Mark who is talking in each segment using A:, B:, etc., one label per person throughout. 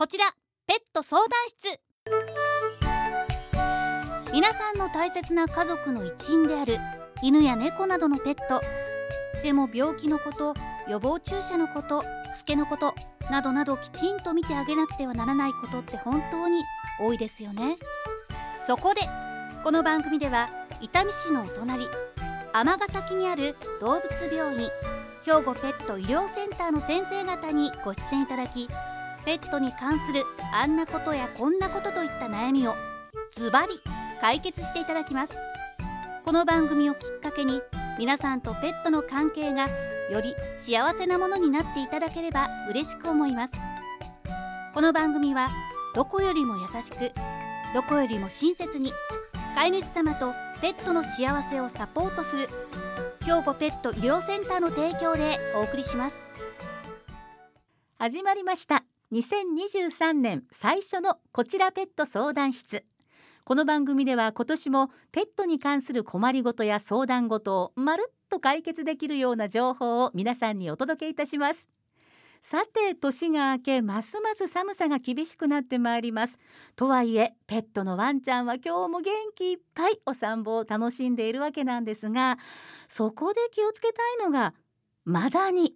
A: こちらペット相談室。皆さんの大切な家族の一員である犬や猫などのペット。でも病気のこと予防注射のことしつけのことなどなどきちんと見てあげなくてはならないことって本当に多いですよね。そこでこの番組では伊丹市のお隣尼崎にある動物病院兵庫ペット医療センターの先生方にご出演いただきペットに関するあんなことやこんなことといった悩みをズバリ解決していただきます。この番組をきっかけに皆さんとペットの関係がより幸せなものになっていただければ嬉しく思います。この番組はどこよりも優しくどこよりも親切に飼い主様とペットの幸せをサポートする兵庫ペット医療センターの提供でお送りします。
B: 始まりました。2023年最初のこちらペット相談室。この番組では今年もペットに関する困りごとや相談事をまるっと解決できるような情報を皆さんにお届けいたします。さて年が明けますます寒さが厳しくなってまいります。とはいえペットのワンちゃんは今日も元気いっぱいお散歩を楽しんでいるわけなんですがそこで気をつけたいのがマダニ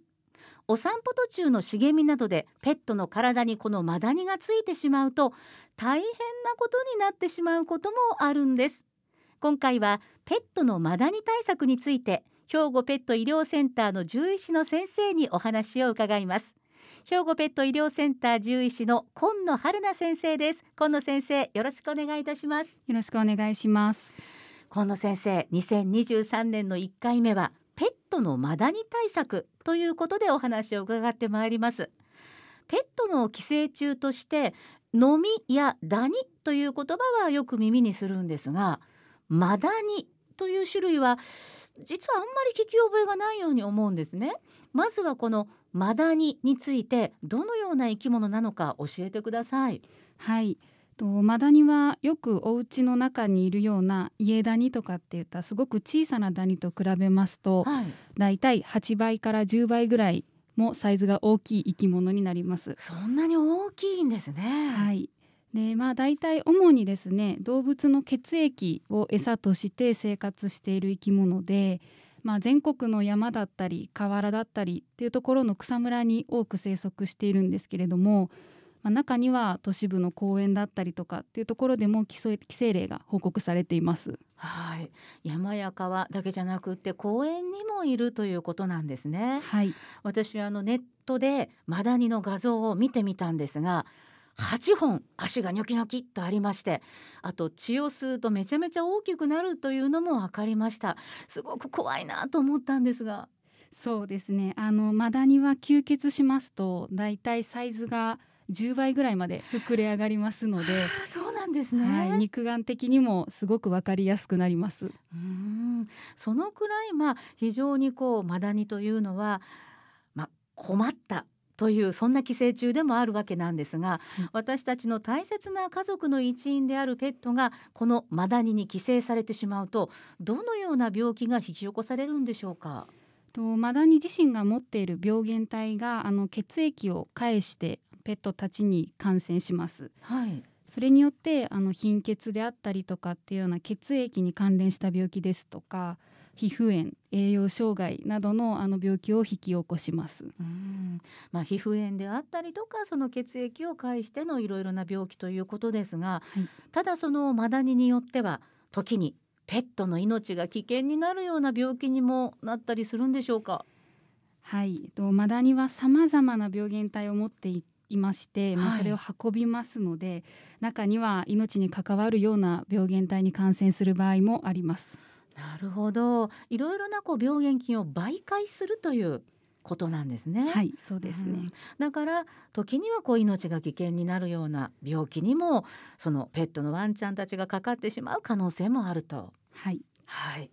B: お散歩途中の茂みなどでペットの体にこのマダニがついてしまうと大変なことになってしまうこともあるんです。今回はペットのマダニ対策について兵庫ペット医療センターの獣医師の先生にお話を伺います。兵庫ペット医療センター獣医師の今野春菜先生です。今野先生よろしくお願いいたします。
C: よろしくお願いします。
B: 今野先生2023年の1回目はトのマダニ対策ということでお話を伺ってまいります。ペットの寄生虫としてノミやダニという言葉はよく耳にするんですがマダニという種類は実はあんまり聞き覚えがないように思うんですね。まずはこのマダニについてどのような生き物なのか教えてください。
C: はい。とマダニはよくお家の中にいるような家ダニとかっていったすごく小さなダニと比べますと、はい、だいたい8倍から10倍ぐらいもサイズが大きい生き物になります。
B: そんなに大きいんですね。
C: はい。でまあ大体主にですね動物の血液を餌として生活している生き物でまあ、全国の山だったり河原だったりっていうところの草むらに多く生息しているんですけれどもまあ、中には都市部の公園だったりとかっていうところでも規制例が報告されています。
B: はい、山や川だけじゃなくて公園にもいるということなんですね。
C: はい、
B: 私あのネットでマダニの画像を見てみたんですが。8本足がニョキニョキとありましてあと血を吸うとめちゃめちゃ大きくなるというのも分かりましたすごく怖いなと思ったんですが
C: そうですねあのマダニは吸血しますとだいたいサイズが10倍ぐらいまで膨れ上がりますので
B: そうなんですね、
C: はい、肉眼的にもすごくわかりやすくなります。
B: うん。そのくらいまあ非常にこうマダニというのはまあ、困ったというそんな寄生虫でもあるわけなんですが、うん、私たちの大切な家族の一員であるペットがこのマダニに寄生されてしまうとどのような病気が引き起こされるんでしょうか？
C: とマダニ自身が持っている病原体があの血液を介してペットたちに感染します。
B: はい、
C: それによってあの貧血であったりとかっていうような血液に関連した病気ですとか皮膚炎栄養障害などのあの病気を引き起こします。
B: うんまあ、皮膚炎であったりとかその血液を介してのいろいろな病気ということですが、はい、ただそのマダニによっては時にペットの命が危険になるような病気にもなったりするんでしょうか？
C: はい、とマダニはさまざまな病原体を持っていいまして、まあ、それを運びますので、中には命に関わるような病原体に感染する場合もあります。
B: なるほどいろいろなこう病原菌を媒介するということなんですね。
C: はい、そうですね。うん、
B: だから時にはこう命が危険になるような病気にもそのペットのワンちゃんたちがかかってしまう可能性もあると。
C: はい。
B: はい。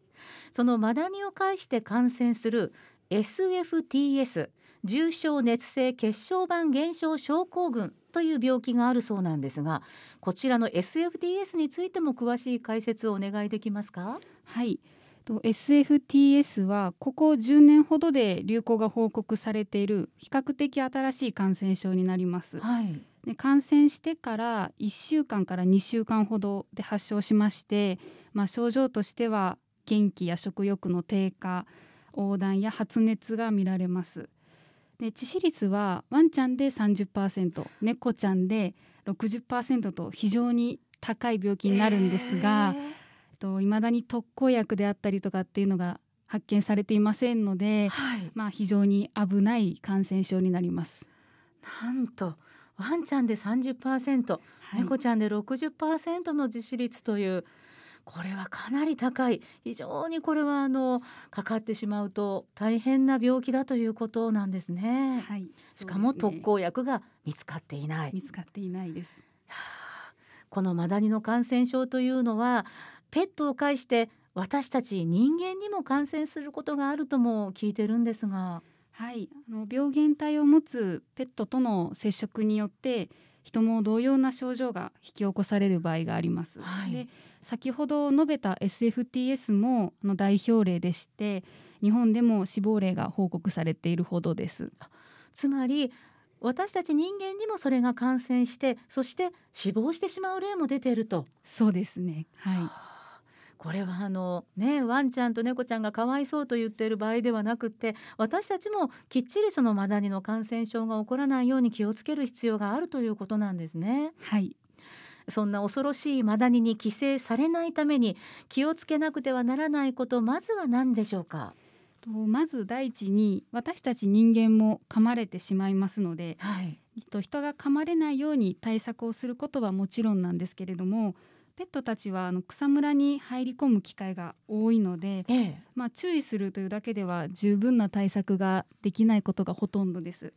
B: そのマダニを介して感染する SFTS 重症熱性血小板減少症候群という病気があるそうなんですがこちらの SFTS についても詳しい解説をお願いできますか？
C: はい。と SFTS はここ10年ほどで流行が報告されている比較的新しい感染症になります、
B: はい、
C: で感染してから1週間から2週間ほどで発症しまして、まあ、症状としては元気や食欲の低下横断や発熱が見られます。で致死率はワンちゃんで30%猫ちゃんで60%と非常に高い病気になるんですが、と未だに特効薬であったりとかっていうのが発見されていませんので、
B: はい、
C: まあ、非常に危ない感染症になります。
B: なんとワンちゃんで30%、
C: はい。
B: 猫ちゃんで60%の致死率というこれはかなり高い非常にこれはあのかかってしまうと大変な病気だということなんですね。
C: はい、
B: しかも特効薬が見つかっていない。
C: 見つかっていないです。
B: はあこのマダニの感染症というのはペットを介して私たち人間にも感染することがあるとも聞いてるんですが、
C: はい、あの病原体を持つペットとの接触によって人も同様な症状が引き起こされる場合があります。
B: はい
C: で先ほど述べた SFTS もあの代表例でして日本でも死亡例が報告されているほどです。
B: つまり私たち人間にもそれが感染してそして死亡してしまう例も出ていると。
C: そうですね。はい。
B: はあこれはあのねワンちゃんと猫ちゃんがかわいそうと言っている場合ではなくって私たちもきっちりそのマダニの感染症が起こらないように気をつける必要があるということなんですね。
C: はい。
B: そんな恐ろしいマダニに寄生されないために気をつけなくてはならないことまずは何でしょうか？
C: とまず第一に私たち人間も噛まれてしまいますので
B: はい。
C: と人が噛まれないように対策をすることはもちろんなんですけれどもペットたちはあの草むらに入り込む機会が多いので、
B: ええ。
C: まあ、注意するというだけでは十分な対策ができないことがほとんどです。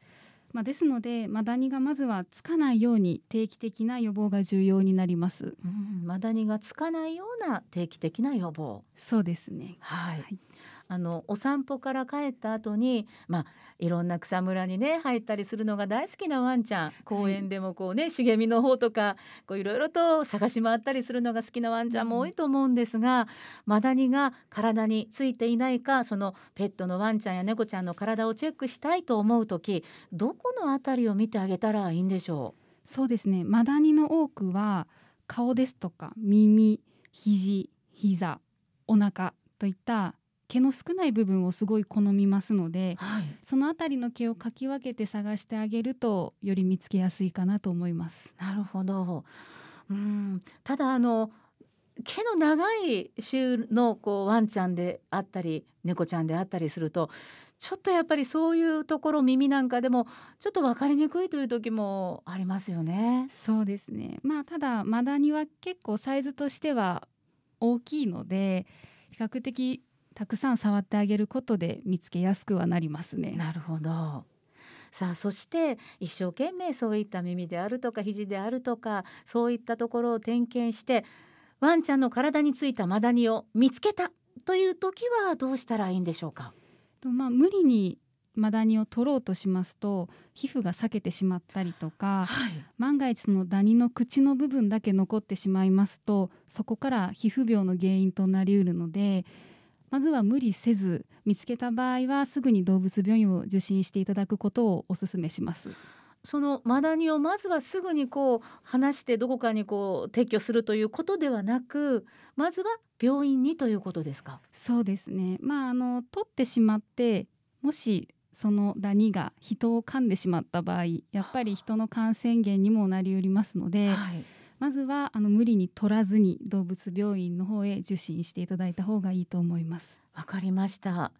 C: まあ、ですのでマダニがまずはつかないように定期的な予防が重要になります。
B: うん、マダニがつかないような定期的な予防。
C: そうですね。
B: はい。
C: はい
B: あのお散歩から帰った後に、まあいろんな草むらにね入ったりするのが大好きなワンちゃん、公園でもこうね茂みの方とかこういろいろと探し回ったりするのが好きなワンちゃんも多いと思うんですが、マダニが体についていないか、そのペットのワンちゃんや猫ちゃんの体をチェックしたいと思うとき、どこのあたりを見てあげたらいいんでしょ
C: そうですね。マダニの多くは顔ですとか耳、肘、膝、お腹といった毛の少ない部分をすごい好みますので
B: う。はい。
C: そのあたりの毛をかき分けて探してあげるとより見つけやすいかなと思います。
B: なるほど。うん、ただあの毛の長い種のこうワンちゃんであったり猫ちゃんであったりするとちょっとやっぱりそういうところ耳なんかでもちょっと分かりにくいという時もありますよね。
C: そうですね。まあただマダニは結構サイズとしては大きいので比較的たくさん触ってあげることで見つけやすくはなりますね。
B: なるほど。さあそして一生懸命そういった耳であるとか肘であるとかそういったところを点検してワンちゃんの体についたマダニを見つけたという時はどうしたらいいんでしょうか？
C: とまあ無理にマダニを取ろうとしますと皮膚が裂けてしまったりとか
B: はい。
C: 万が一そのダニの口の部分だけ残ってしまいますとそこから皮膚病の原因となりうるのでまずは無理せず見つけた場合はすぐに動物病院を受診していただくことをお勧めします。
B: そのマダニをまずはすぐにこう離してどこかにこう撤去するということではなくまずは病院にということですか？
C: そうですね。まああの取ってしまってもしそのダニが人を噛んでしまった場合やっぱり人の感染源にもなりうりますので、
B: はい、
C: まずはあの無理に取らずに動物病院の方へ受診していただいた方がいいと思います。
B: わかりました。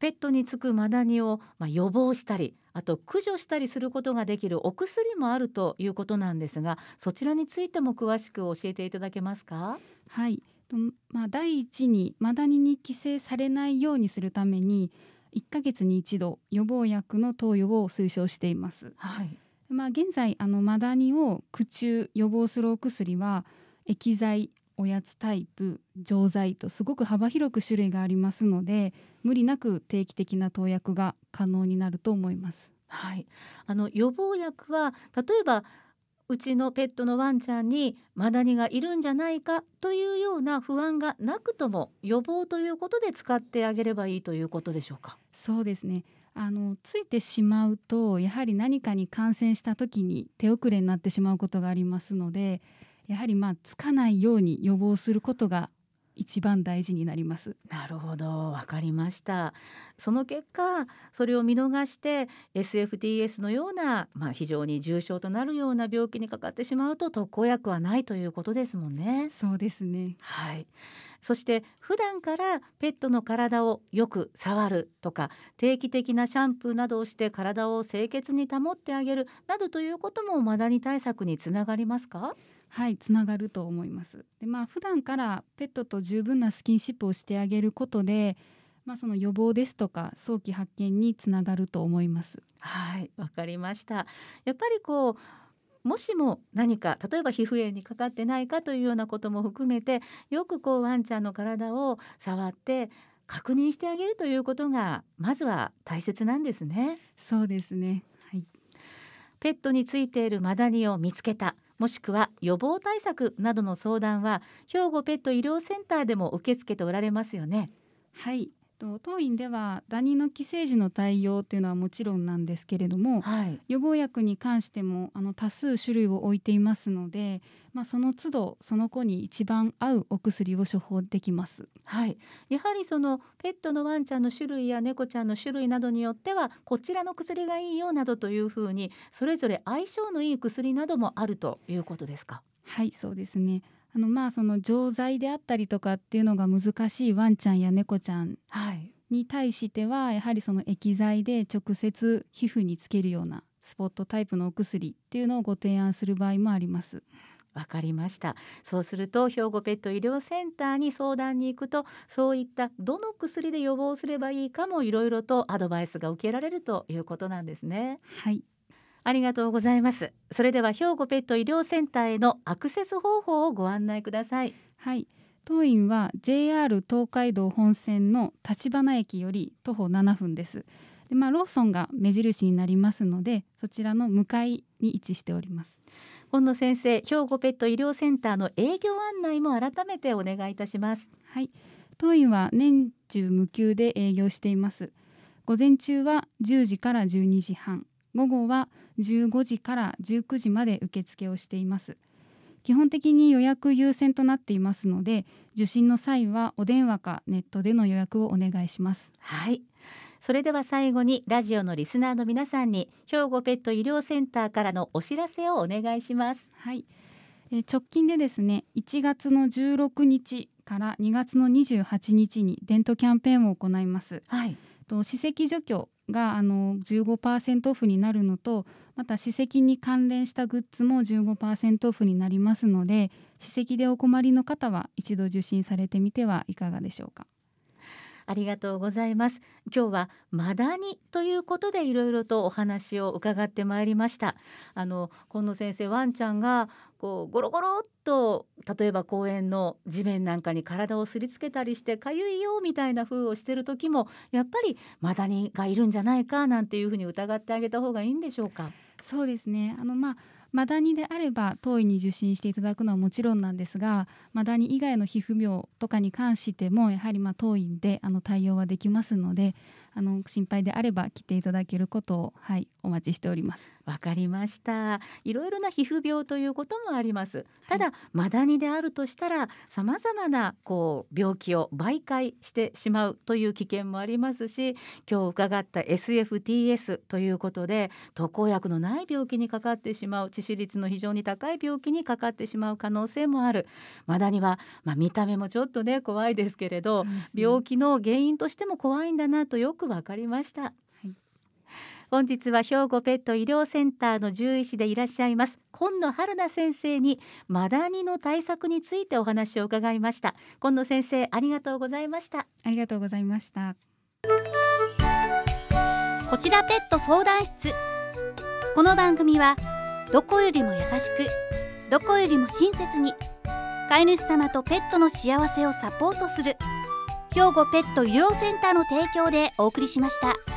B: ペットにつくマダニをまあ予防したりあと駆除したりすることができるお薬もあるということなんですがそちらについても詳しく教えていただけますか？
C: はい。とまあ第一にマダニに寄生されないようにするために1ヶ月に一度予防薬の投与を推奨しています。
B: はい
C: まあ現在あのマダニを駆虫予防するお薬は液剤おやつタイプ錠剤とすごく幅広く種類がありますので無理なく定期的な投薬が可能になると思います。
B: はい、あの予防薬は例えばうちのペットのワンちゃんにマダニがいるんじゃないかというような不安がなくとも予防ということで使ってあげればいいということでしょうか？
C: そうですねあのついてしまうとやはり何かに感染した時に手遅れになってしまうことがありますのでやはりまあつかないように予防することが一番大事になります。
B: なるほど。わかりました。その結果それを見逃して SFTS のような、まあ、非常に重症となるような病気にかかってしまうと特効薬はないということですもんね。
C: そうですね。
B: はい。そして普段からペットの体をよく触るとか定期的なシャンプーなどをして体を清潔に保ってあげるなどということもマダニ対策につながりますか？
C: はいつながると思います。でまあ普段からペットと十分なスキンシップをしてあげることでまあ、その予防ですとか早期発見につながると思います。
B: はいわかりました。やっぱりこうもしも何か例えば皮膚炎にかかってないかというようなことも含めてよくこうワンちゃんの体を触って確認してあげるということがまずは大切なんですね。
C: そうですね。はい。
B: ペットについているマダニを見つけたもしくは予防対策などの相談は兵庫ペット医療センターでも受け付けておられますよね。
C: はい。当院ではダニの寄生時の対応というのはもちろんなんですけれども、はい、予防薬に関してもあの多数種類を置いていますので、まあ、その都度その子に一番合うお薬を処方できます。
B: はい、やはりそのペットのワンちゃんの種類や猫ちゃんの種類などによってはこちらの薬がいいよなどというふうにそれぞれ相性のいい薬などもあるということですか？
C: はいそうですねあのまあその錠剤であったりとかっていうのが難しいワンちゃんや猫ちゃんに対してはやはりその液剤で直接皮膚につけるようなスポットタイプのお薬っていうのをご提案する場合もあります。
B: わかりました。そうすると兵庫ペット医療センターに相談に行くとそういったどの薬で予防すればいいかもいろいろとアドバイスが受けられるということなんですね。
C: はい
B: ありがとうございます。それでは兵庫ペット医療センターへのアクセス方法をご案内ください。
C: はい。当院は JR 東海道本線の立花駅より徒歩7分です。で、まあ、ローソンが目印になりますのでそちらの向かいに位置しております。
B: 今野先生兵庫ペット医療センターの営業案内も改めてお願いいたします。
C: はい。当院は年中無休で営業しています。午前中は10時から12時半午後は15時から19時まで受付をしています。基本的に予約優先となっていますので受診の際はお電話かネットでの予約をお願いします。
B: はい。それでは最後にラジオのリスナーの皆さんに兵庫ペット医療センターからのお知らせをお願いします。
C: はい。え直近でですね1月の16日から2月の28日にデントキャンペーンを行います。
B: はい
C: と歯石除去があの15%オフになるのとまた歯石に関連したグッズも15%オフになりますので歯石でお困りの方は一度受診されてみてはいかがでしょうか。
B: ありがとうございます今日はマダニということでいろいろとお話を伺ってまいりましたあの今野先生ワンちゃんがこうゴロゴロっと例えば公園の地面なんかに体をすりつけたりしてかゆいよみたいな風をしてる時もやっぱりマダニがいるんじゃないかなんていうふうに疑ってあげた方がいいんでしょうか？
C: そうですね。あのまあマダニであれば当院に受診していただくのはもちろんなんですがマダニ以外の皮膚病とかに関してもやはりま当院であの対応はできますのであの心配であれば来ていただけることをはいお待ちしております。
B: わかりました。いろいろな皮膚病ということもあります。ただ、はい、マダニであるとしたら様々なこう病気を媒介してしまうという危険もありますし今日伺った SFTS ということで特効薬のない病気にかかってしまう致死率の非常に高い病気にかかってしまう可能性もある。マダニはまあ、見た目もちょっとね怖いですけれど、ね、病気の原因としても怖いんだなとよくわかりました、はい、本日は兵庫ペット医療センターの獣医師でいらっしゃいます今野春菜先生にマダニの対策についてお話を伺いました。今野先生ありがとうございました。
C: ありがとうございました。
A: こちらペット相談室。この番組はどこよりも優しくどこよりも親切に飼い主様とペットの幸せをサポートする兵庫ペット医療センターの提供でお送りしました。